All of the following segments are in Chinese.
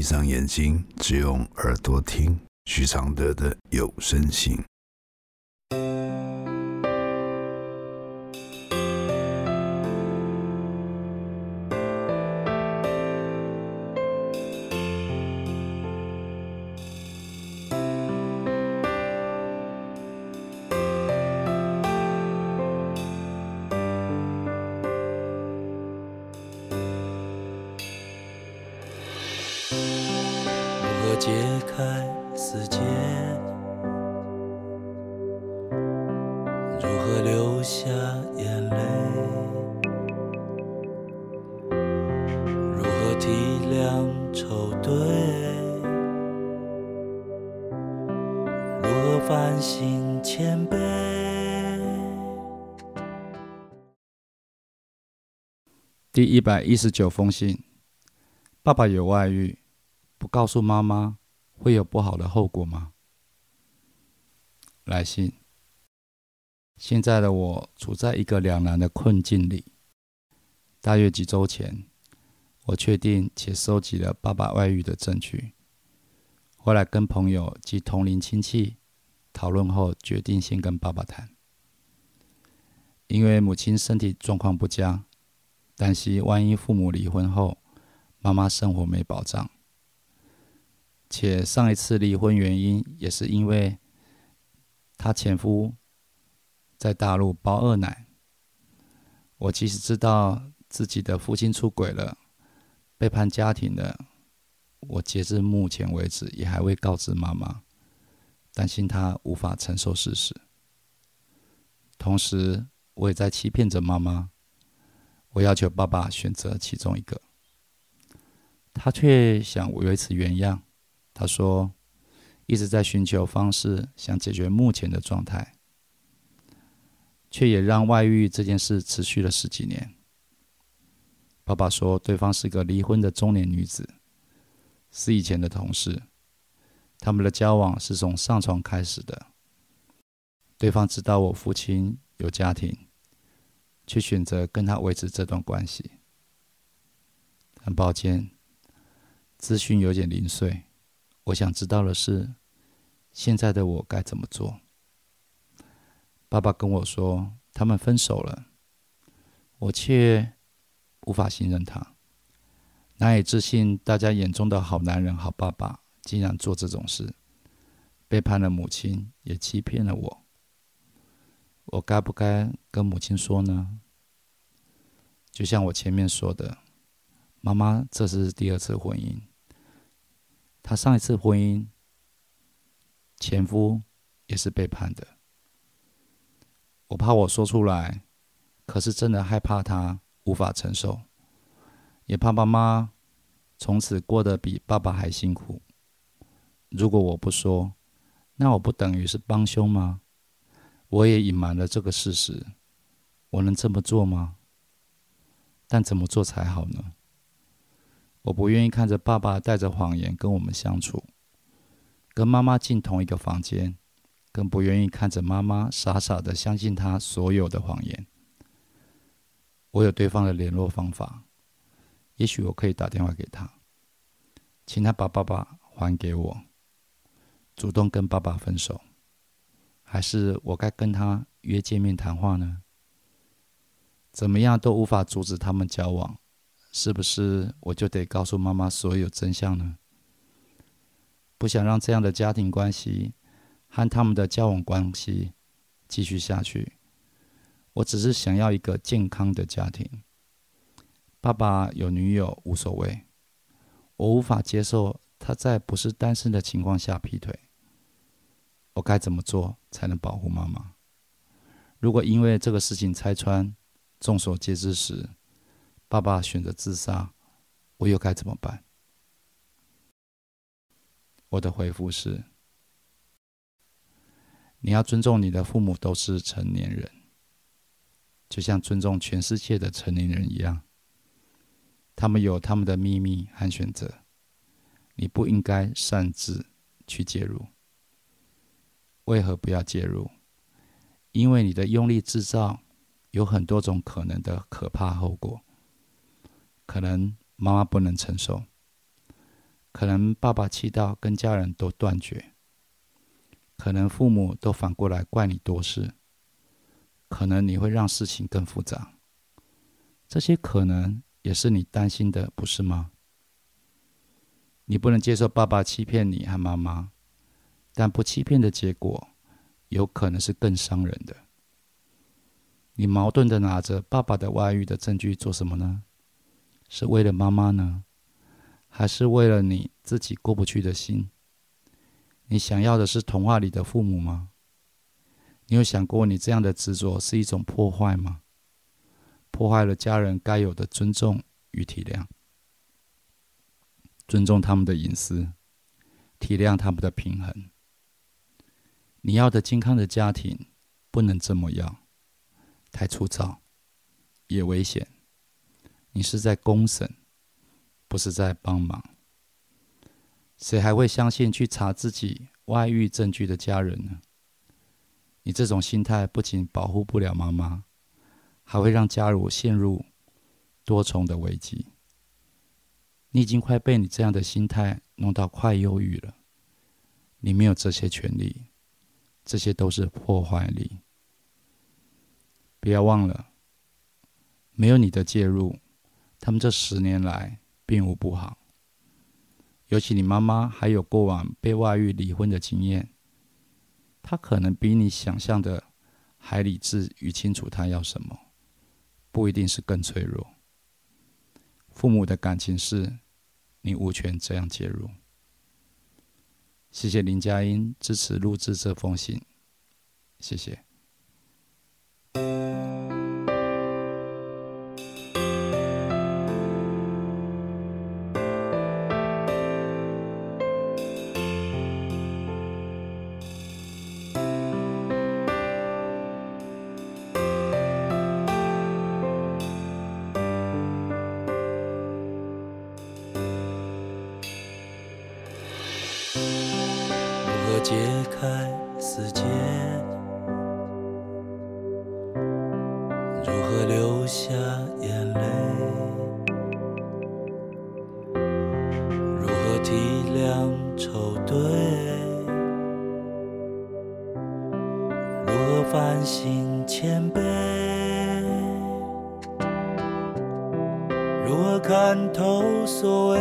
闭上眼睛，只用耳朵听徐常德的有声信。开死结，如何流下眼泪？如何体谅愁对？如何反省谦卑？第一百一十九封信，爸爸有外遇。不告诉妈妈会有不好的后果吗？来信。现在的我处在一个两难的困境里。大约几周前，我确定且收集了爸爸外遇的证据。后来跟朋友及同龄亲戚讨论后，决定先跟爸爸谈。因为母亲身体状况不佳，担心万一父母离婚后，妈妈生活没保障。且上一次离婚原因也是因为她前夫在大陆包二奶。我即使知道自己的父亲出轨了，背叛家庭了，我截至目前为止也还未告知妈妈，担心她无法承受事实。同时，我也在欺骗着妈妈。我要求爸爸选择其中一个，他却想维持原样。他说：“一直在寻求方式，想解决目前的状态，却也让外遇这件事持续了十几年。”爸爸说：“对方是个离婚的中年女子，是以前的同事，他们的交往是从上床开始的。对方知道我父亲有家庭，却选择跟他维持这段关系。很抱歉，资讯有点零碎。”我想知道的是，现在的我该怎么做？爸爸跟我说他们分手了，我却无法信任他，难以置信大家眼中的好男人、好爸爸竟然做这种事，背叛了母亲，也欺骗了我。我该不该跟母亲说呢？就像我前面说的，妈妈这是第二次婚姻。她上一次婚姻，前夫也是背叛的。我怕我说出来，可是真的害怕他无法承受，也怕爸妈从此过得比爸爸还辛苦。如果我不说，那我不等于是帮凶吗？我也隐瞒了这个事实，我能这么做吗？但怎么做才好呢？我不愿意看着爸爸带着谎言跟我们相处，跟妈妈进同一个房间，更不愿意看着妈妈傻傻的相信他所有的谎言。我有对方的联络方法，也许我可以打电话给他，请他把爸爸还给我，主动跟爸爸分手，还是我该跟他约见面谈话呢？怎么样都无法阻止他们交往。是不是我就得告诉妈妈所有真相呢？不想让这样的家庭关系和他们的交往关系继续下去。我只是想要一个健康的家庭。爸爸有女友无所谓，我无法接受他在不是单身的情况下劈腿。我该怎么做才能保护妈妈？如果因为这个事情拆穿，众所皆知时，爸爸选择自杀，我又该怎么办？我的回复是：你要尊重你的父母都是成年人，就像尊重全世界的成年人一样。他们有他们的秘密和选择，你不应该擅自去介入。为何不要介入？因为你的用力制造有很多种可能的可怕后果。可能妈妈不能承受，可能爸爸气到跟家人都断绝，可能父母都反过来怪你多事，可能你会让事情更复杂。这些可能也是你担心的，不是吗？你不能接受爸爸欺骗你和妈妈，但不欺骗的结果，有可能是更伤人的。你矛盾的拿着爸爸的外遇的证据做什么呢？是为了妈妈呢，还是为了你自己过不去的心？你想要的是童话里的父母吗？你有想过，你这样的执着是一种破坏吗？破坏了家人该有的尊重与体谅，尊重他们的隐私，体谅他们的平衡。你要的健康的家庭不能这么要，太粗糙，也危险。你是在公审，不是在帮忙。谁还会相信去查自己外遇证据的家人呢？你这种心态不仅保护不了妈妈。还会让家人陷入多重的危机。你已经快被你这样的心态弄到快忧郁了。你没有这些权利，这些都是破坏力。不要忘了，没有你的介入，他们这十年来并无不好。尤其你妈妈还有过往被外遇离婚的经验，她可能比你想象的还理智与清楚，她要什么。不一定是更脆弱。父母的感情事，你无权这样介入。谢谢林佳音支持录制这封信，谢谢。解开死结，如何流下眼泪？如何体谅愁对？如何反省谦卑？如何看透所谓？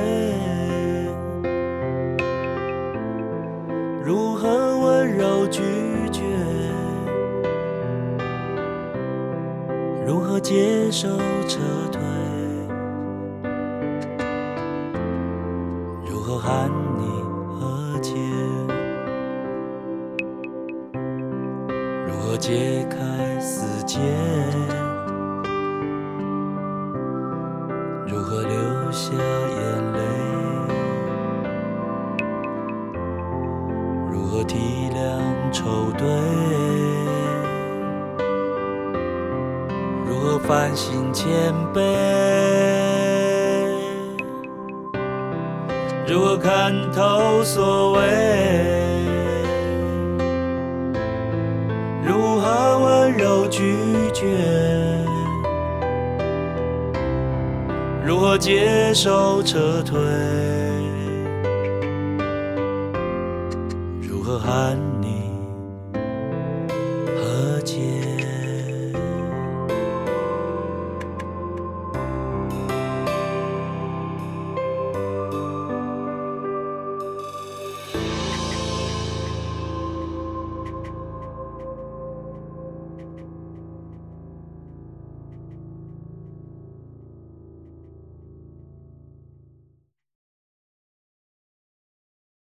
如何接受撤退？如何喊你和解？如何解开死结？何反省谦卑？如何看透所谓？如何温柔拒绝？如何接受撤退？如何喊。